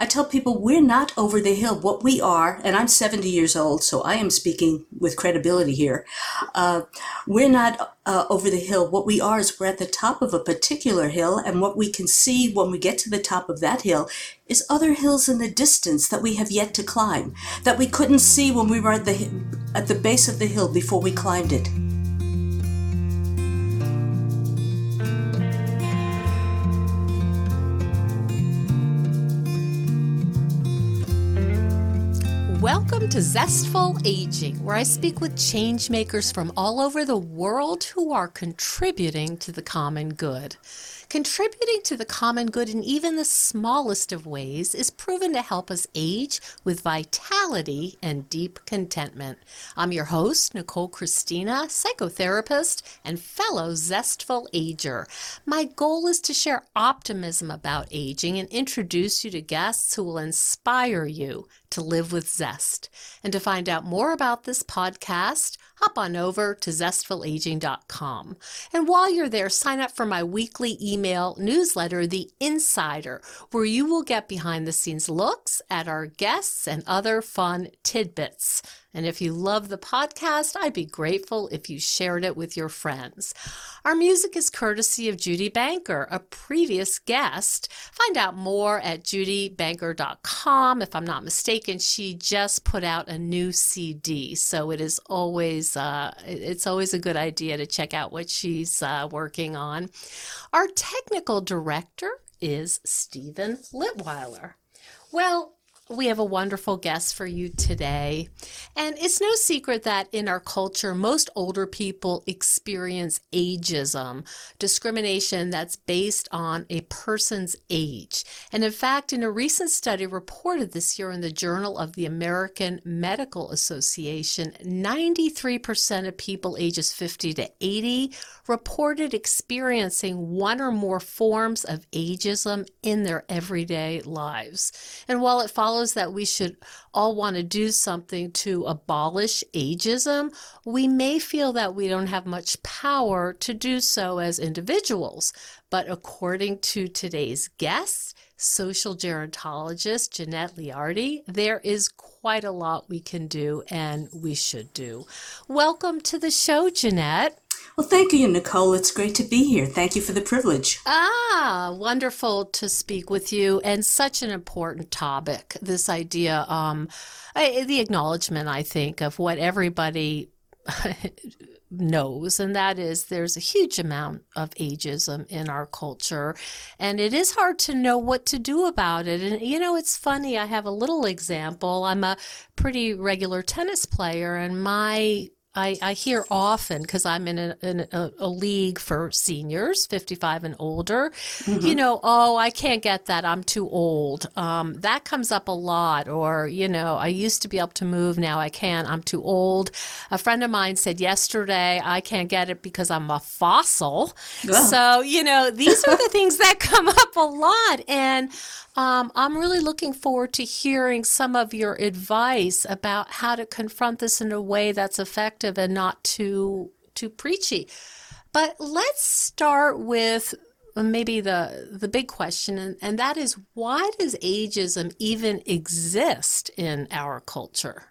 I tell people we're not over the hill. What we are, and I'm 70 years old, so I am speaking with credibility here. Uh, we're not uh, over the hill. What we are is we're at the top of a particular hill, and what we can see when we get to the top of that hill is other hills in the distance that we have yet to climb, that we couldn't see when we were at the, at the base of the hill before we climbed it. To Zestful Aging, where I speak with changemakers from all over the world who are contributing to the common good. Contributing to the common good in even the smallest of ways is proven to help us age with vitality and deep contentment. I'm your host, Nicole Christina, psychotherapist and fellow Zestful Ager. My goal is to share optimism about aging and introduce you to guests who will inspire you to live with zest. And to find out more about this podcast, hop on over to zestfulaging.com. And while you're there, sign up for my weekly email newsletter, The Insider, where you will get behind the scenes looks at our guests and other fun tidbits. And if you love the podcast, I'd be grateful if you shared it with your friends. Our music is courtesy of Judy Banker, a previous guest. Find out more at judybanker.com. If I'm not mistaken, she just put out a new CD, so it is always uh, it's always a good idea to check out what she's uh, working on. Our technical director is Stephen Litweiler. Well, we have a wonderful guest for you today. And it's no secret that in our culture, most older people experience ageism, discrimination that's based on a person's age. And in fact, in a recent study reported this year in the Journal of the American Medical Association, 93% of people ages 50 to 80 reported experiencing one or more forms of ageism in their everyday lives. And while it follows that we should all want to do something to abolish ageism, we may feel that we don't have much power to do so as individuals. But according to today's guest, social gerontologist Jeanette Leardi, there is quite a lot we can do and we should do. Welcome to the show, Jeanette. Well, thank you, Nicole. It's great to be here. Thank you for the privilege. Ah, wonderful to speak with you, and such an important topic. This idea, um, I, the acknowledgement, I think, of what everybody knows, and that is there's a huge amount of ageism in our culture, and it is hard to know what to do about it. And you know, it's funny. I have a little example. I'm a pretty regular tennis player, and my I, I hear often because I'm in, a, in a, a, league for seniors, 55 and older. Mm-hmm. You know, oh, I can't get that. I'm too old. Um, that comes up a lot. Or, you know, I used to be able to move. Now I can't. I'm too old. A friend of mine said yesterday, I can't get it because I'm a fossil. So, you know, these are the things that come up a lot. And um, I'm really looking forward to hearing some of your advice about how to confront this in a way that's effective and not too too preachy. But let's start with maybe the the big question, and, and that is why does ageism even exist in our culture?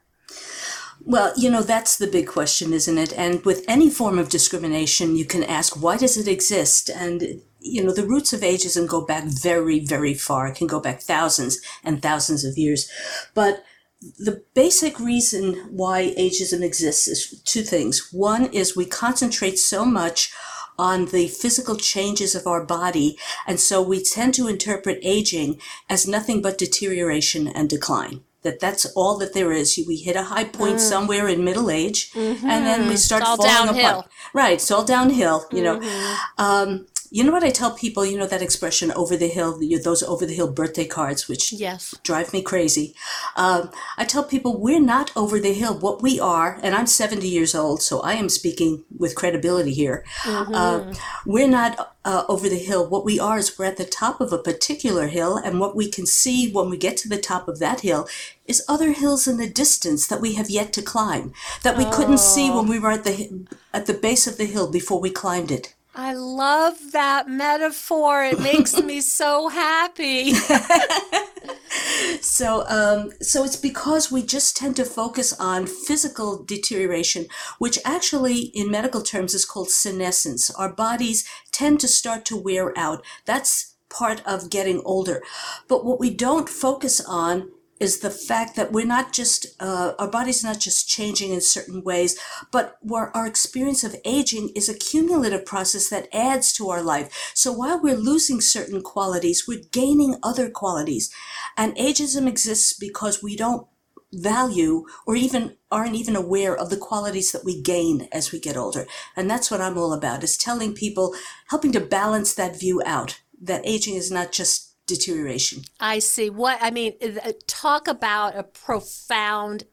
Well, you know, that's the big question, isn't it? And with any form of discrimination, you can ask, why does it exist? And you know, the roots of ageism go back very, very far. It can go back thousands and thousands of years. But the basic reason why ageism exists is two things. One is we concentrate so much on the physical changes of our body, and so we tend to interpret aging as nothing but deterioration and decline that that's all that there is. We hit a high point mm. somewhere in middle age, mm-hmm. and then we start falling downhill. apart. Right, it's all downhill. You know, mm-hmm. um, you know what I tell people? You know that expression "over the hill," those over the hill birthday cards, which yes. drive me crazy. Um, I tell people we're not over the hill. What we are, and I'm 70 years old, so I am speaking with credibility here. Mm-hmm. Uh, we're not uh, over the hill. What we are is we're at the top of a particular hill, and what we can see when we get to the top of that hill is other hills in the distance that we have yet to climb, that we oh. couldn't see when we were at the at the base of the hill before we climbed it. I love that metaphor. It makes me so happy. So, um, so it's because we just tend to focus on physical deterioration, which actually, in medical terms, is called senescence. Our bodies tend to start to wear out. That's part of getting older. But what we don't focus on is the fact that we're not just uh, our body's not just changing in certain ways but where our experience of aging is a cumulative process that adds to our life. So while we're losing certain qualities we're gaining other qualities. And ageism exists because we don't value or even aren't even aware of the qualities that we gain as we get older. And that's what i'm all about is telling people helping to balance that view out that aging is not just deterioration. I see. What I mean, uh, talk about a profound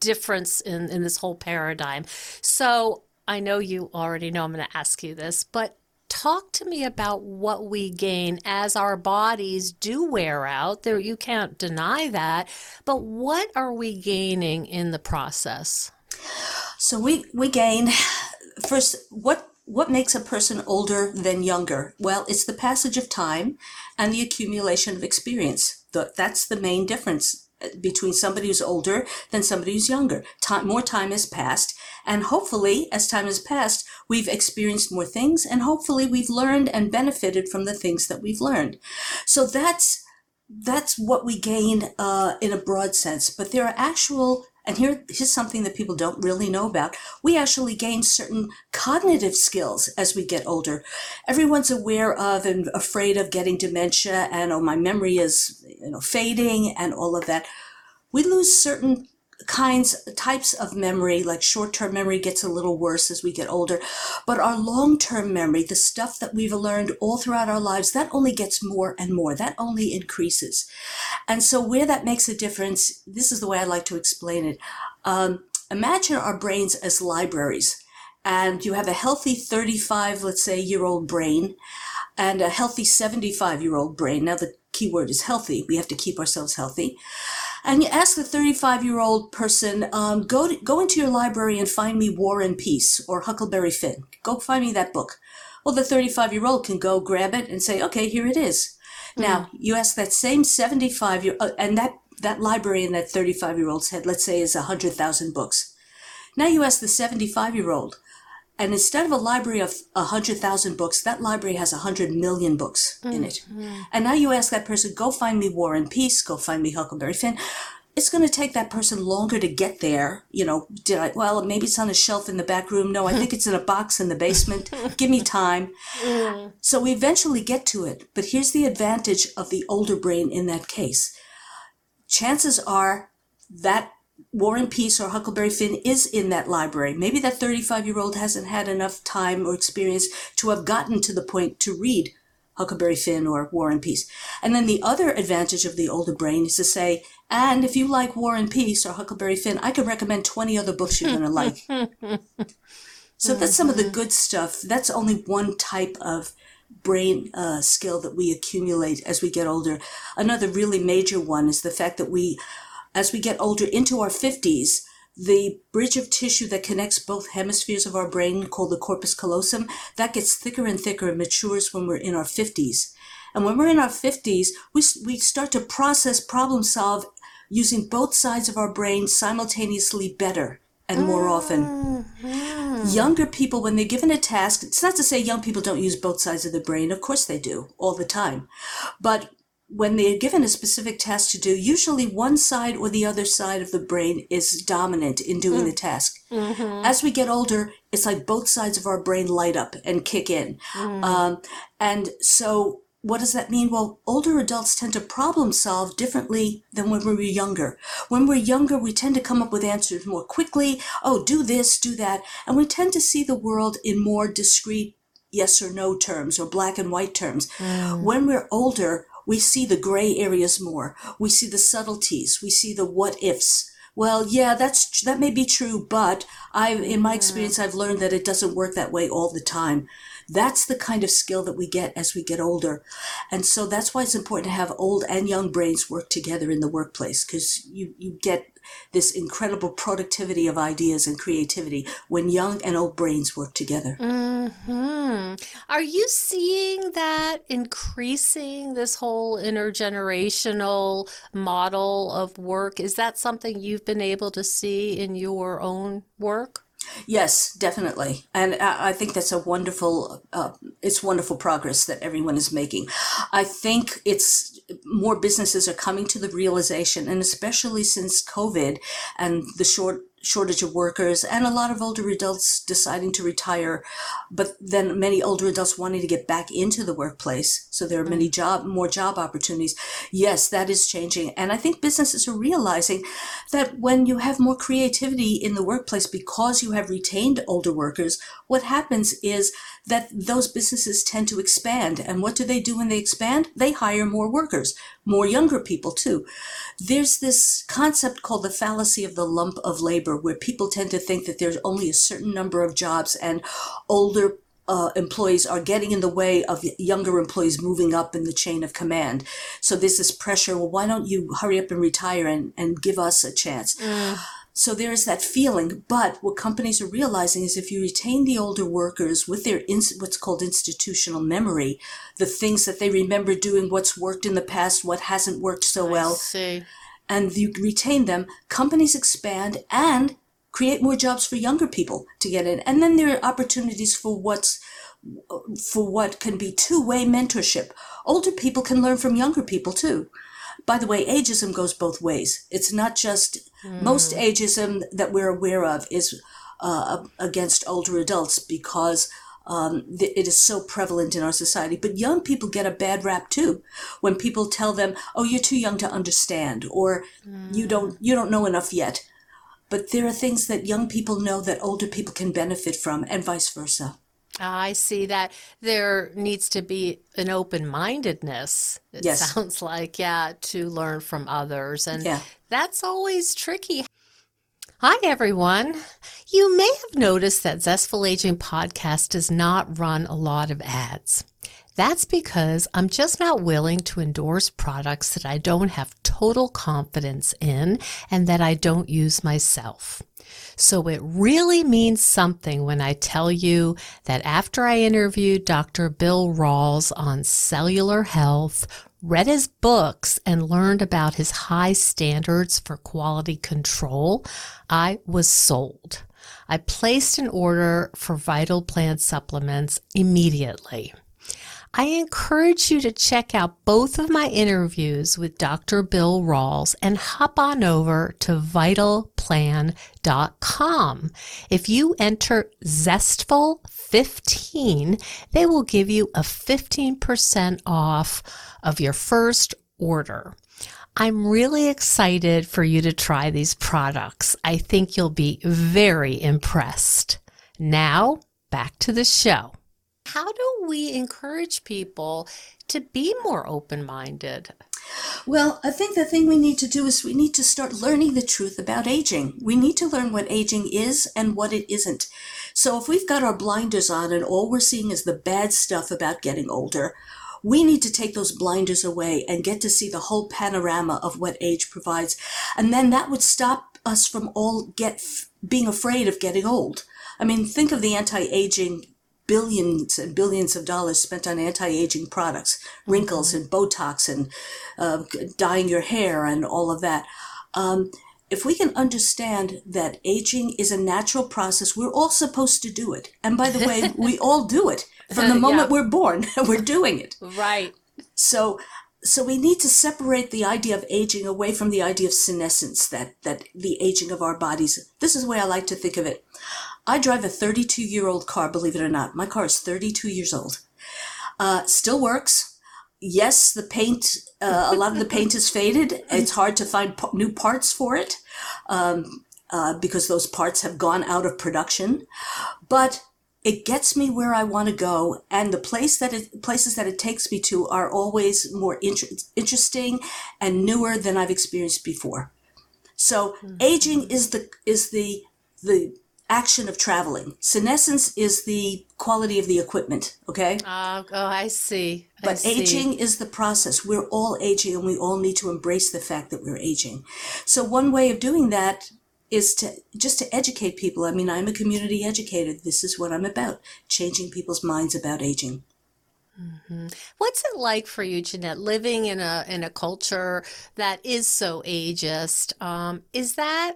difference in, in this whole paradigm. So I know you already know I'm going to ask you this, but talk to me about what we gain as our bodies do wear out. There, you can't deny that. But what are we gaining in the process? So we we gain first what what makes a person older than younger? Well, it's the passage of time and the accumulation of experience. That's the main difference uh, between somebody who's older than somebody who's younger. Time, more time has passed, and hopefully, as time has passed, we've experienced more things, and hopefully, we've learned and benefited from the things that we've learned. So that's that's what we gain uh, in a broad sense. But there are actual and here, here's something that people don't really know about. We actually gain certain cognitive skills as we get older. Everyone's aware of and afraid of getting dementia and, oh, my memory is, you know, fading and all of that. We lose certain kinds types of memory like short-term memory gets a little worse as we get older. But our long-term memory the stuff that we've learned all throughout our lives that only gets more and more. That only increases. And so where that makes a difference this is the way i like to explain it. Um, imagine our brains as libraries and you have a healthy 35 let's say year old brain and a healthy 75 year old brain. Now the key word is healthy. We have to keep ourselves healthy and you ask the 35 year old person, um, go, to, go into your library and find me War and Peace or Huckleberry Finn. Go find me that book. Well, the 35 year old can go grab it and say, okay, here it is. Mm-hmm. Now, you ask that same 75 year, uh, and that, that library in that 35 year old's head, let's say is 100,000 books. Now you ask the 75 year old, and instead of a library of 100,000 books, that library has 100 million books mm, in it. Mm. And now you ask that person, go find me War and Peace, go find me Huckleberry Finn. It's going to take that person longer to get there. You know, did I, well, maybe it's on a shelf in the back room. No, I think it's in a box in the basement. Give me time. Mm. So we eventually get to it. But here's the advantage of the older brain in that case. Chances are that War and Peace or Huckleberry Finn is in that library. Maybe that 35 year old hasn't had enough time or experience to have gotten to the point to read Huckleberry Finn or War and Peace. And then the other advantage of the older brain is to say, and if you like War and Peace or Huckleberry Finn, I could recommend 20 other books you're going to like. so that's some of the good stuff. That's only one type of brain uh, skill that we accumulate as we get older. Another really major one is the fact that we as we get older into our 50s, the bridge of tissue that connects both hemispheres of our brain, called the corpus callosum, that gets thicker and thicker and matures when we're in our 50s. And when we're in our 50s, we, we start to process, problem solve using both sides of our brain simultaneously better and more often. Mm-hmm. Younger people, when they're given a task, it's not to say young people don't use both sides of the brain. Of course they do, all the time. But when they're given a specific task to do, usually one side or the other side of the brain is dominant in doing mm. the task. Mm-hmm. As we get older, it's like both sides of our brain light up and kick in. Mm. Um, and so, what does that mean? Well, older adults tend to problem solve differently than when we were younger. When we're younger, we tend to come up with answers more quickly. Oh, do this, do that. And we tend to see the world in more discrete yes or no terms or black and white terms. Mm. When we're older, we see the gray areas more. We see the subtleties. We see the what ifs. Well, yeah, that's that may be true, but I, in my experience, I've learned that it doesn't work that way all the time. That's the kind of skill that we get as we get older. And so that's why it's important to have old and young brains work together in the workplace because you, you get this incredible productivity of ideas and creativity when young and old brains work together. hmm Are you seeing that increasing this whole intergenerational model of work? Is that something you've been able to see in your own work? Yes, definitely, and I I think that's a wonderful, uh, it's wonderful progress that everyone is making. I think it's more businesses are coming to the realization, and especially since COVID and the short shortage of workers and a lot of older adults deciding to retire, but then many older adults wanting to get back into the workplace. So there are many mm. job, more job opportunities. Yes, that is changing. And I think businesses are realizing that when you have more creativity in the workplace because you have retained older workers, what happens is that those businesses tend to expand. And what do they do when they expand? They hire more workers, more younger people too. There's this concept called the fallacy of the lump of labor, where people tend to think that there's only a certain number of jobs and older uh, employees are getting in the way of younger employees moving up in the chain of command. So there's this pressure. Well, why don't you hurry up and retire and, and give us a chance? So there is that feeling. But what companies are realizing is if you retain the older workers with their ins- what's called institutional memory, the things that they remember doing, what's worked in the past, what hasn't worked so well, see. and you retain them, companies expand and create more jobs for younger people to get in. And then there are opportunities for what's for what can be two-way mentorship. Older people can learn from younger people too. By the way, ageism goes both ways. It's not just most ageism that we're aware of is uh, against older adults because um, th- it is so prevalent in our society. But young people get a bad rap too when people tell them, "Oh, you're too young to understand," or "You don't you don't know enough yet." But there are things that young people know that older people can benefit from, and vice versa. I see that there needs to be an open-mindedness, it Yes. sounds like, yeah, to learn from others. And Yeah. that's always tricky. Hi, everyone. You may have noticed that Zestful Aging Podcast does not run a lot of ads. That's because I'm just not willing to endorse products that I don't have total confidence in and that I don't use myself. So it really means something when I tell you that after I interviewed Dr. Bill Rawls on cellular health, read his books, and learned about his high standards for quality control, I was sold. I placed an order for Vital Plan supplements immediately. I encourage you to check out both of my interviews with Dr. Bill Rawls and hop on over to vitalplan.com. If you enter Zestful15, they will give you a 15% off of your first order. I'm really excited for you to try these products. I think you'll be very impressed. Now, back to the show. How do we encourage people to be more open minded? Well, I think the thing we need to do is we need to start learning the truth about aging. We need to learn what aging is and what it isn't. So if we've got our blinders on and all we're seeing is the bad stuff about getting older, we need to take those blinders away and get to see the whole panorama of what age provides. And then that would stop us from all get being afraid of getting old. I mean, think of the anti-aging billions and billions of dollars spent on anti-aging products, wrinkles and Botox and uh, dyeing your hair and all of that. Um, if we can understand that aging is a natural process, we're all supposed to do it. And by the way, we all do it from the moment Yeah. we're born. we're doing it. Right. So, so we need to separate the idea of aging away from the idea of senescence, that, that the aging of our bodies. This is the way I like to think of it. I drive a 32 year old car, believe it or not. My car is 32 years old. Uh, still works. Yes, the paint, uh, a lot of the paint is faded. It's hard to find p- new parts for it um, uh, because those parts have gone out of production. But it gets me where I want to go, and the place that it, places that it takes me to are always more inter- interesting and newer than I've experienced before. So aging is the is the the action of traveling. Senescence is the quality of the equipment, okay? Uh, oh, I see. I But see. aging is the process. We're all aging and we all need to embrace the fact that we're aging. So one way of doing that is to just to educate people. I mean, I'm a community educator. This is what I'm about, changing people's minds about aging. What's it like for you, Jeanette, living in a in a culture that is so ageist? Um, is that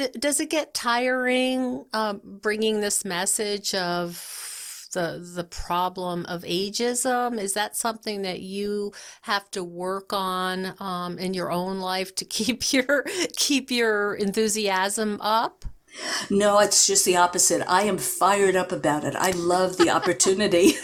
d does it get tiring um, bringing this message of the the problem of ageism? Is that something that you have to work on um, in your own life to keep your keep your enthusiasm up? No, it's just the opposite. I am fired up about it. I love the opportunity.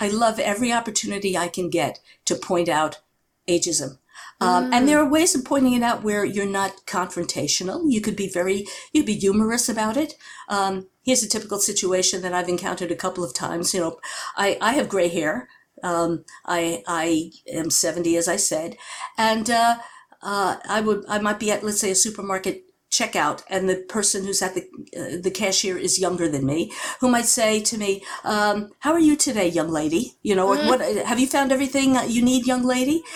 I love every opportunity I can get to point out ageism. Um, And there are ways of pointing it out where you're not confrontational. You could be very, you'd be humorous about it. Um, here's a typical situation that I've encountered a couple of times. You know, I, I have gray hair. Um, I, I am 70, as I said. And, uh, uh, I would, I might be at, let's say, a supermarket checkout and the person who's at the uh, the cashier is younger than me who might say to me um, how are you today young lady? You know what have you found everything you need young lady?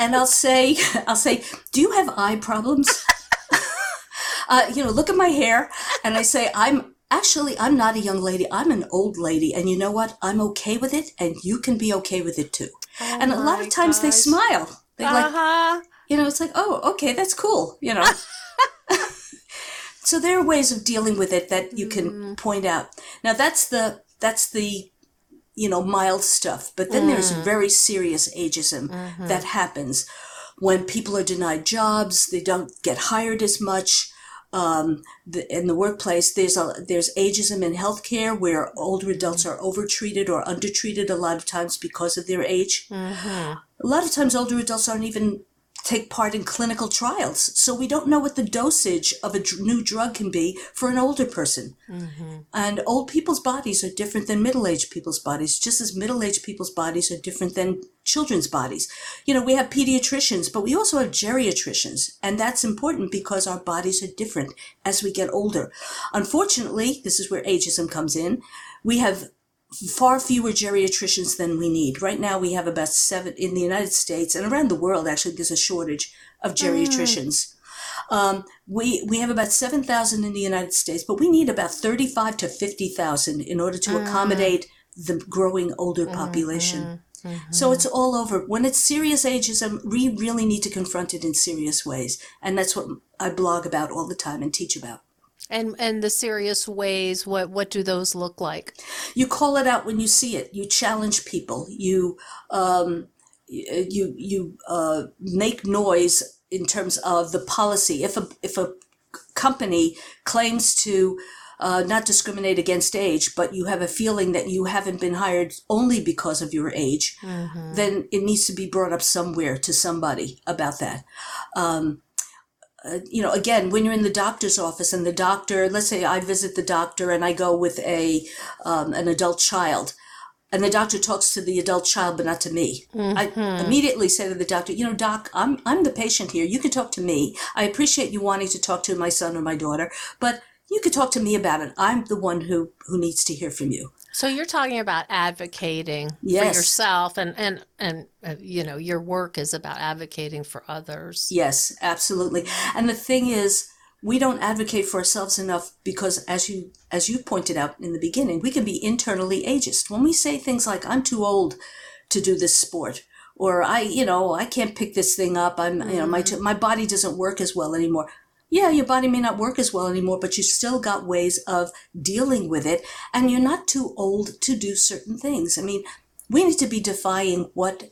And i'll say i'll say do you have eye problems? Uh, you know look at my hair and i say i'm actually i'm not a young lady. I'm an old lady and you know what? I'm okay with it and you can be okay with it too. And a lot of times they smile. They like Uh-huh. you know it's like oh okay that's cool you know so there are ways of dealing with it that you can mm. point out. Now that's the that's the you know mild stuff but then there's mm. very serious ageism mm-hmm. that happens. When people are denied jobs they don't get hired as much um, the, in the workplace there's a there's ageism in healthcare where older adults are overtreated or undertreated a lot of times because of their age. Mm-hmm. A lot of times older adults aren't even take part in clinical trials. So we don't know what the dosage of a dr- new drug can be for an older person. Mm-hmm. And old people's bodies are different than middle-aged people's bodies just as middle-aged people's bodies are different than children's bodies. You know we have pediatricians but we also have geriatricians and that's important because our bodies are different as we get older. Unfortunately this is where ageism comes in. We have far fewer geriatricians than we need. Right now, we have about seven in the United States and around the world. Actually, there's a shortage of mm. geriatricians. Um, we we have about seven thousand in the United States, but we need about thirty-five to fifty thousand in order to mm. accommodate the growing older mm-hmm. population. Mm-hmm. So it's all over. When it's serious ageism, we really need to confront it in serious ways, and that's what I blog about all the time and teach about. And and the serious ways, what what do those look like? you call it out when you see it you challenge people you um, you you uh, make noise in terms of the policy if a if a company claims to uh, not discriminate against age, but you have a feeling that you haven't been hired only because of your age, then it needs to be brought up somewhere to somebody about that. Um, uh, you know, again, when you're in the doctor's office and the doctor, let's say I visit the doctor and I go with a um, an adult child, and the doctor talks to the adult child but not to me. I immediately say to the doctor, you know, doc, I'm I'm the patient here. You can talk to me. I appreciate you wanting to talk to my son or my daughter, but you could talk to me about it. I'm the one who who needs to hear from you. So you're talking about advocating for yourself, and and and uh, you know your work is about advocating for others. Yes, absolutely. And the thing is, we don't advocate for ourselves enough because as you as you pointed out in the beginning, we can be internally ageist. When we say things like I'm too old to do this sport or I, you know, I can't pick this thing up. I'm, you know, my my body doesn't work as well anymore. Yeah, your body may not work as well anymore, but you still got ways of dealing with it and you're not too old to do certain things. I mean, we need to be defying what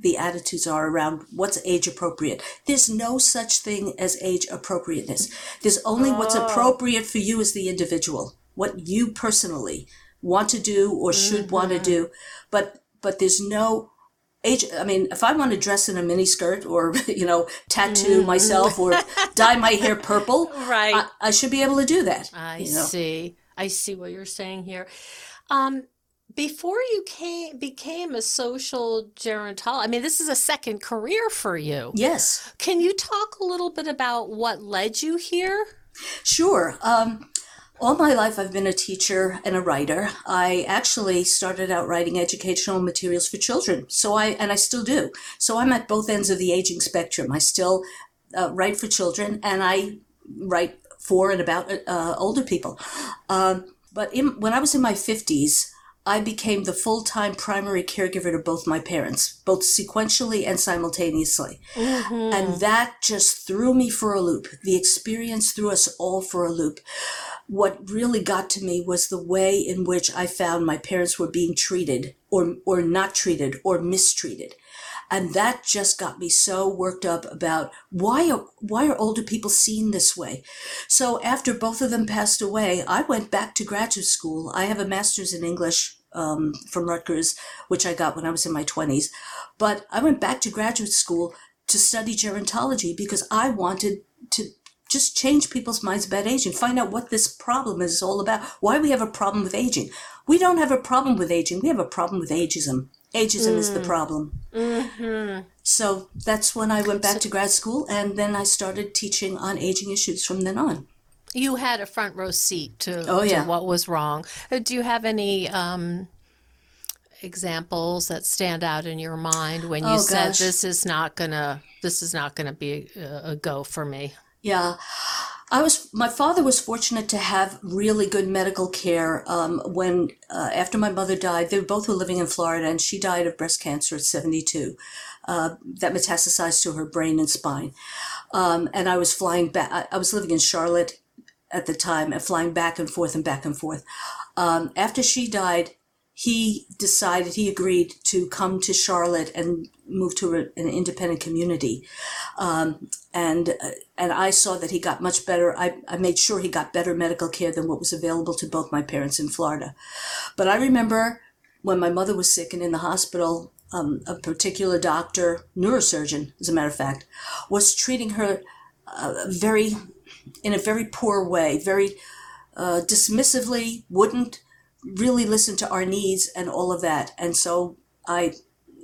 the attitudes are around what's age appropriate. There's no such thing as age appropriateness. There's only what's oh. appropriate for you as the individual, what you personally want to do or should want to mm-hmm. do. But but there's no age I mean, if I want to dress in a mini skirt or, you know, tattoo myself or dye my hair purple, Right. I, I should be able to do that. I you know. see. I see what you're saying here. Um, before you came became a social gerontologist, I mean, this is a second career for you. Yes. Can you talk a little bit about what led you here? Sure. Um, All my life, I've been a teacher and a writer. I actually started out writing educational materials for children. So I, and I still do. So I'm at both ends of the aging spectrum. I still uh, write for children and I write for and about uh, older people. Um, but in, when I was in my 50s, I became the full time primary caregiver to both my parents, both sequentially and simultaneously. Mm-hmm. And that just threw me for a loop. The experience threw us all for a loop. What really got to me was the way in which I found my parents were being treated or, or not treated or mistreated. And that just got me so worked up about why are, why are older people seen this way? So after both of them passed away, I went back to graduate school. I have a master's in English um, from Rutgers, which I got when I was in my 20s. But I went back to graduate school to study gerontology because I wanted to just change people's minds about aging, find out what this problem is all about, why we have a problem with aging. We don't have a problem with aging, we have a problem with ageism. Ageism mm. is the mm. problem. Mm-hmm. So that's when I went back so, to grad school, and then I started teaching on aging issues from then on. You had a front row seat to, oh, yeah. to what was wrong. Uh, do you have any um, examples that stand out in your mind when you oh, said gosh. this is not gonna this is not gonna be a, a go for me? Yeah. I was my father was fortunate to have really good medical care um, when uh, after my mother died they both were living in Florida and she died of breast cancer at 72 uh, that metastasized to her brain and spine. Um, and I was flying back I, was living in Charlotte at the time and flying back and forth and back and forth. Um, after she died he decided he agreed to come to Charlotte and move to an independent community, um, and uh, and I saw that he got much better. I, I made sure he got better medical care than what was available to both my parents in Florida. But I remember when my mother was sick and in the hospital, um, a particular doctor, neurosurgeon, as a matter of fact, was treating her uh, very in a very poor way, very uh, dismissively, wouldn't really listen to our needs and all of that. And so I,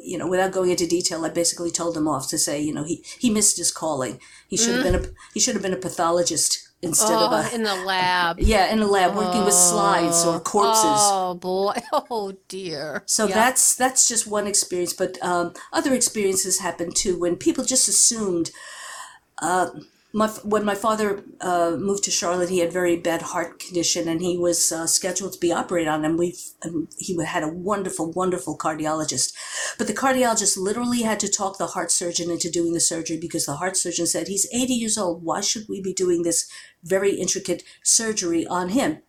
you know, without going into detail, I basically told him off to say, you know, he, he missed his calling. He should have mm. been a he should have been a pathologist instead oh, of a in the lab. Yeah, in the lab working oh, with slides or corpses. Oh boy! Oh dear! So that's that's just one experience, but um, other experiences happen too when people just assumed. Uh, my, when my father uh, moved to Charlotte, he had very bad heart condition, and he was uh, scheduled to be operated on. And we, he had a wonderful, wonderful cardiologist, but the cardiologist literally had to talk the heart surgeon into doing the surgery because the heart surgeon said he's 80 years old. Why should we be doing this very intricate surgery on him?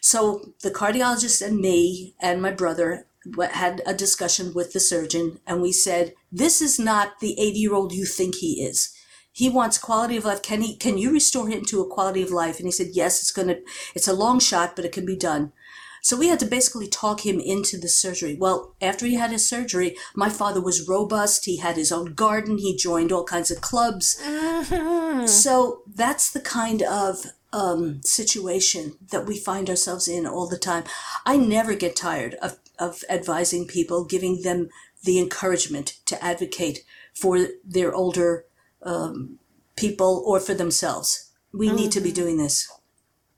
So the cardiologist and me and my brother had a discussion with the surgeon, and we said, "This is not the 80 year old you think he is." He wants quality of life. Can he, can you restore him to a quality of life? And he said, yes, it's going to, it's a long shot, but it can be done. So we had to basically talk him into the surgery. Well, after he had his surgery, my father was robust. He had his own garden. He joined all kinds of clubs. Mm-hmm. So that's the kind of um, situation that we find ourselves in all the time. I never get tired of, of advising people, giving them the encouragement to advocate for their older um, people or for themselves. We mm-hmm. need to be mm-hmm. doing this.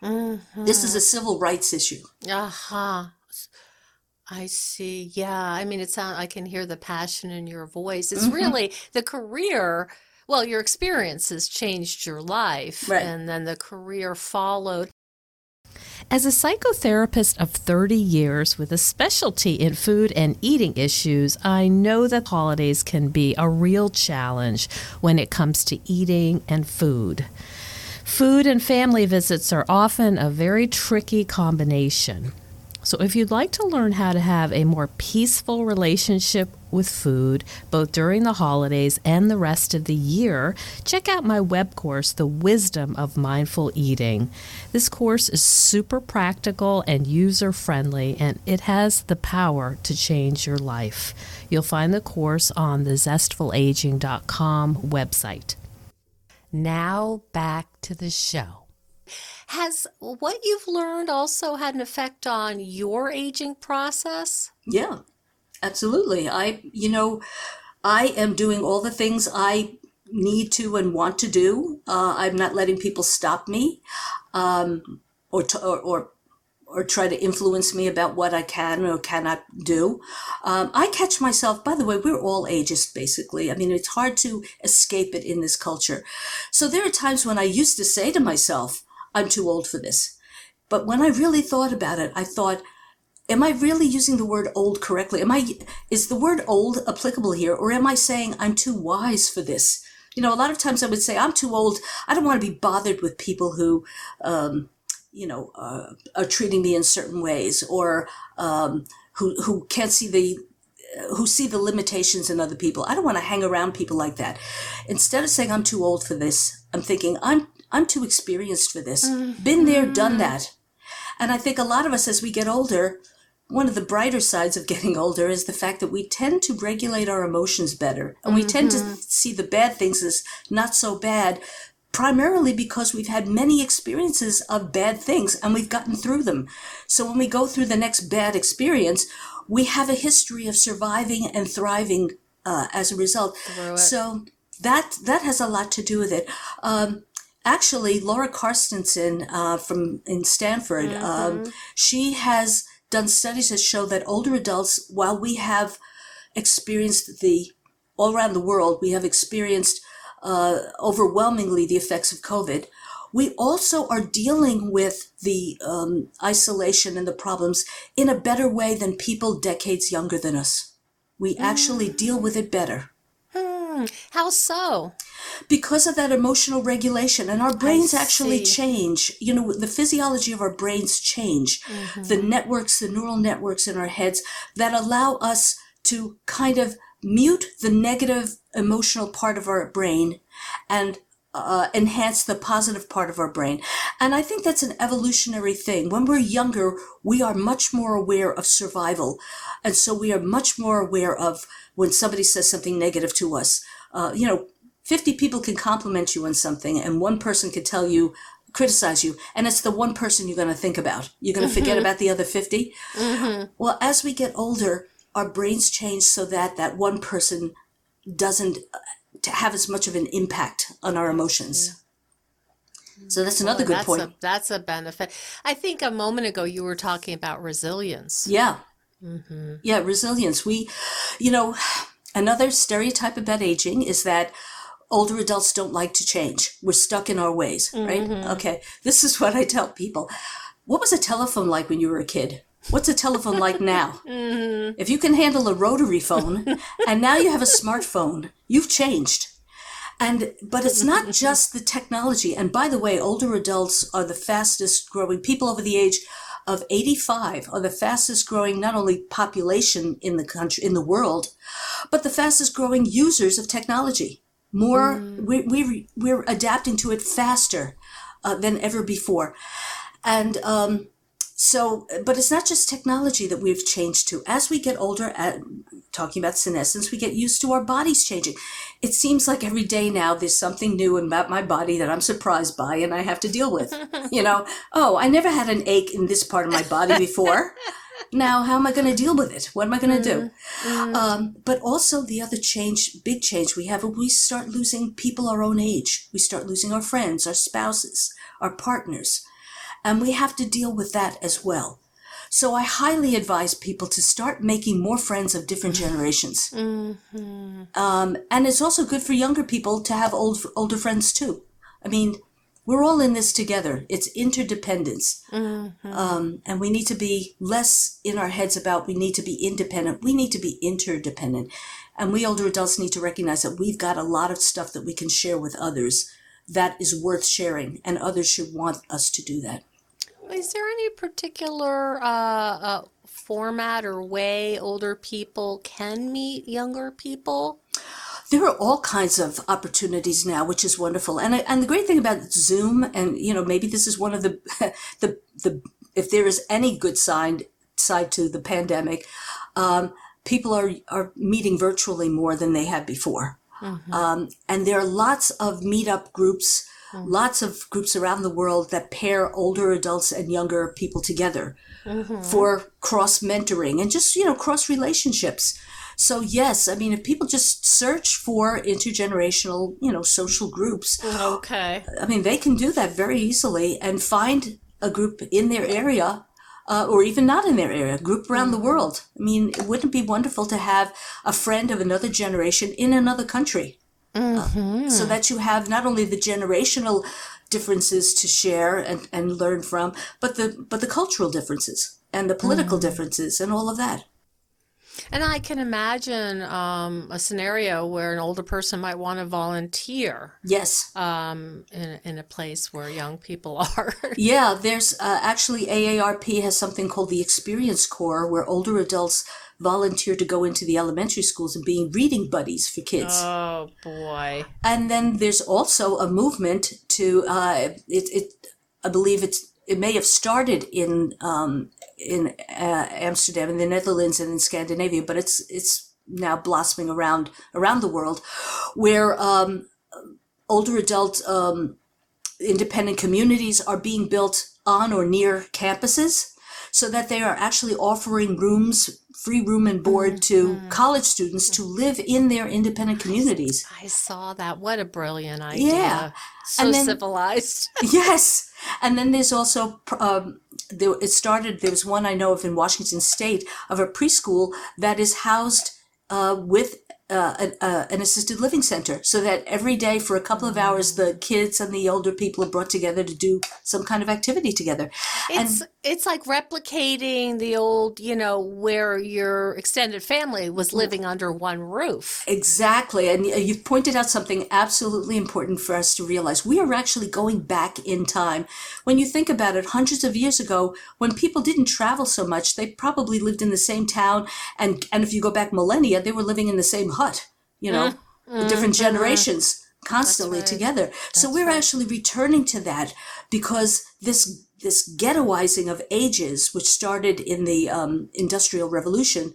Mm-hmm. This is a civil rights issue. Uh huh. I see. Yeah. I mean, it sounds, I can hear the passion in your voice. It's mm-hmm. really the career. Well, your experiences changed your life, right. and then the career followed. As a psychotherapist of 30 years with a specialty in food and eating issues, I know that holidays can be a real challenge when it comes to eating and food. Food and family visits are often a very tricky combination. So, if you'd like to learn how to have a more peaceful relationship with food, both during the holidays and the rest of the year, check out my web course, The Wisdom of Mindful Eating. This course is super practical and user friendly, and it has the power to change your life. You'll find the course on the zestfulaging.com website. Now, back to the show. Has what you've learned also had an effect on your aging process? Yeah, absolutely. I, you know, I am doing all the things I need to and want to do. Uh, I'm not letting people stop me. Um, or, to, or, or or try to influence me about what I can or cannot do. Um, I catch myself, by the way, we're all ageist basically. I mean, it's hard to escape it in this culture. So there are times when I used to say to myself, I'm too old for this. But when I really thought about it, I thought, am I really using the word old correctly? Am I, is the word old applicable here? Or am I saying I'm too wise for this? You know, a lot of times I would say, I'm too old. I don't want to be bothered with people who, um, you know, uh, are treating me in certain ways or um, who, who can't see the who see the limitations in other people. I don't want to hang around people like that. Instead of saying I'm too old for this, I'm thinking I'm I'm too experienced for this. Mm-hmm. Been there, done that. And I think a lot of us as we get older, one of the brighter sides of getting older is the fact that we tend to regulate our emotions better and we mm-hmm. tend to mm-hmm. see the bad things as not so bad primarily because we've had many experiences of bad things and we've gotten through them. So when we go through the next bad experience, we have a history of surviving and thriving uh, as a result. So that that has a lot to do with it. Um, actually, Laura Carstensen uh, from in Stanford, mm-hmm. um, she has done studies that show that older adults, while we have experienced the all around the world, we have experienced uh, overwhelmingly the effects of COVID. We also are dealing with the um, isolation and the problems in a better way than people decades younger than us. We actually mm. deal with it better. Hmm. How so? Because of that emotional regulation, and our brains actually change. You know, the physiology of our brains change. Mm-hmm. The networks, the neural networks in our heads that allow us to kind of mute the negative emotional part of our brain and uh, enhance the positive part of our brain. And I think that's an evolutionary thing. When we're younger, we are much more aware of survival. And so we are much more aware of when somebody says something negative to us. Uh, you know, 50 people can compliment you on something and one person can tell you, criticize you, and it's the one person you're going to think about. You're going to mm-hmm. forget about the other 50. Mm-hmm. Well, as we get older, our brains change so that that one person doesn't to have as much of an impact on our emotions. So that's another well, good that's point. A, that's a benefit. I think a moment ago you were talking about resilience. Yeah. Mm-hmm. Yeah, resilience. We, you know, another stereotype about aging is that older adults don't like to change. We're stuck in our ways, right? Mm-hmm. Okay. This is what I tell people. What was a telephone like when you were a kid? What's a telephone like now? Mm-hmm. If you can handle a rotary phone and now you have a smartphone, you've changed. And but it's not just the technology. And by the way, older adults are the fastest growing people over the age of 85 are the fastest growing not only population in the country in the world, but the fastest growing users of technology. More mm. we we we're adapting to it faster uh, than ever before. And um, so, but it's not just technology that we've changed to. As we get older, at, talking about senescence, we get used to our bodies changing. It seems like every day now there's something new about my body that I'm surprised by and I have to deal with. you know, oh, I never had an ache in this part of my body before. now, how am I going to deal with it? What am I going to do? Mm-hmm. Um, but also the other change, big change we have, we start losing people our own age. We start losing our friends, our spouses, our partners and we have to deal with that as well. So I highly advise people to start making more friends of different generations. Mm-hmm. Um, and it's also good for younger people to have old, older friends too. I mean, we're all in this together. It's interdependence. Mm-hmm. Um, and we need to be less in our heads about we need to be independent. We need to be interdependent. And we older adults need to recognize that we've got a lot of stuff that we can share with others that is worth sharing, and others should want us to do that. Is there any particular uh, uh, format or way older people can meet younger people? There are all kinds of opportunities now, which is wonderful. And and the great thing about Zoom, and you know, maybe this is one of the the the if there is any good sign side to the pandemic, um, people are are meeting virtually more than they have before. Mm-hmm. Um, and there are lots of meetup groups Mm-hmm. Lots of groups around the world that pair older adults and younger people together mm-hmm. for cross mentoring and just, you know, cross relationships. So yes, I mean, if people just search for intergenerational, you know, social groups, okay. I mean, they can do that very easily and find a group in their area uh, or even not in their area, group around the world. I mean, it wouldn't be wonderful to have a friend of another generation in another country? Mm-hmm. Uh, so that you have not only the generational differences to share and, and learn from, but the but the cultural differences and the political differences and all of that. And I can imagine um, a scenario where an older person might want to volunteer Yes. um, in, in a place where young people are. Yeah, there's uh, actually AARP has something called the Experience Corps where older adults volunteer to go into the elementary schools and being reading buddies for kids. oh boy. and then there's also a movement to uh, it, it I believe it's it may have started in um, in uh, Amsterdam in the Netherlands and in Scandinavia, but it's it's now blossoming around around the world, where um, older adult um, independent communities are being built on or near campuses, so that they are actually offering rooms, free room and board to college students to live in their independent communities. I saw that. What a brilliant idea. Yeah. So And then- civilized. yes and then there's also um, there, it started there was one i know of in washington state of a preschool that is housed uh, with uh, an, uh, an assisted living center so that every day for a couple of hours the kids and the older people are brought together to do some kind of activity together It's it's like replicating the old, you know, where your extended family was living under one roof. Exactly. And you've pointed out something absolutely important for us to realize. We are actually going back in time. When you think about it, hundreds of years ago, when people didn't travel so much, they probably lived in the same town. And, and if you go back millennia, they were living in the same hut, you know, with mm-hmm. different mm-hmm. generations constantly right. together. so we're actually returning to that because this this ghettoizing of ages, which started in the um, Industrial Revolution,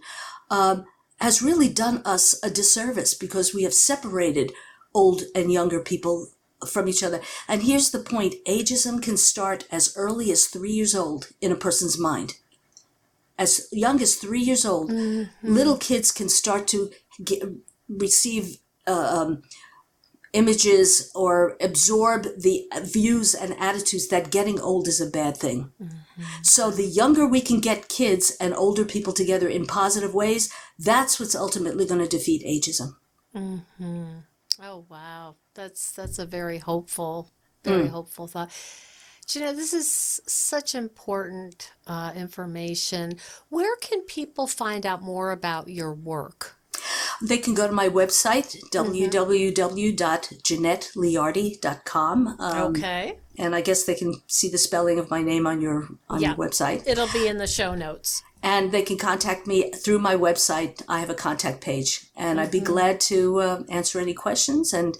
um, has really done us a disservice because we have separated old and younger people from each other. And here's the point ageism can start as early as three years old in a person's mind. As young as three years old, little kids can start to get, receive uh, um, images or absorb the views and attitudes that getting old is a bad thing. So the younger we can get kids and older people together in positive ways, that's what's ultimately going to defeat ageism. Oh wow, that's that's a very hopeful, very Mm. hopeful thought. Do you know this is such important uh, information? Where can people find out more about your work? They can go to my website, www.jeanetteleardi.com. Um, Okay, And I guess they can see the spelling of my name on your on Yeah. your website. it'll be in the show notes. and they can contact me through my website. I have a contact page, and I'd be glad to uh, answer any questions. And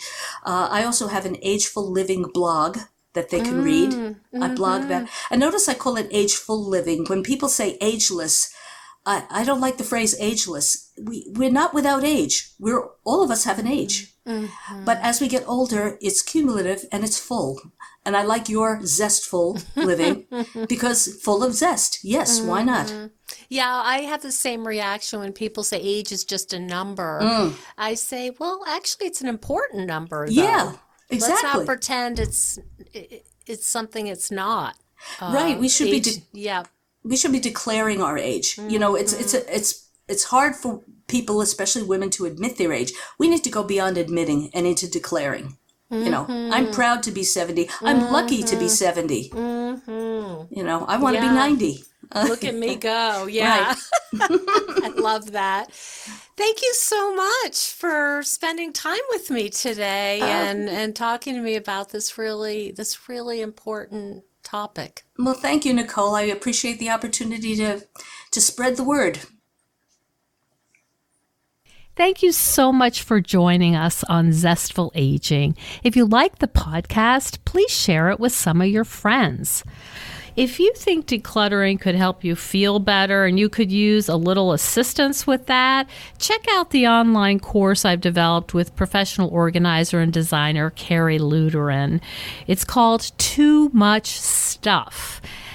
uh, I also have an Ageful Living blog that they can read. I blog that. And notice I call it Ageful Living. When people say ageless, I, I don't like the phrase ageless. We, we're not without age. We're all of us have an age. Mm-hmm. But as we get older, it's cumulative and it's full. And I like your zestful living because full of zest. Yes, why mm-hmm. not? Yeah, I have the same reaction when people say age is just a number. Mm. I say, well, actually, it's an important number. Though. Mm. Yeah, Let's not pretend it's it, it's something it's not. right. We um, should be de- yeah, we should be declaring our age. You know, it's it's a, it's it's hard for people, especially women, to admit their age. We need to go beyond admitting and into declaring. You know, I'm mm-hmm. proud to be 70. I'm lucky to be mm-hmm. 70. You know, I want to Yeah. be 90. look at me go. Yeah, I love that. Thank you so much for spending time with me today uh, and and talking to me about this really this really important topic. Well, thank you, Nicole. I appreciate the opportunity to to spread the word. Thank you so much for joining us on Zestful Aging. If you like the podcast, please share it with some of your friends. If you think decluttering could help you feel better and you could use a little assistance with that, check out the online course I've developed with professional organizer and designer Carrie Luderin. It's called Too Much Stuff.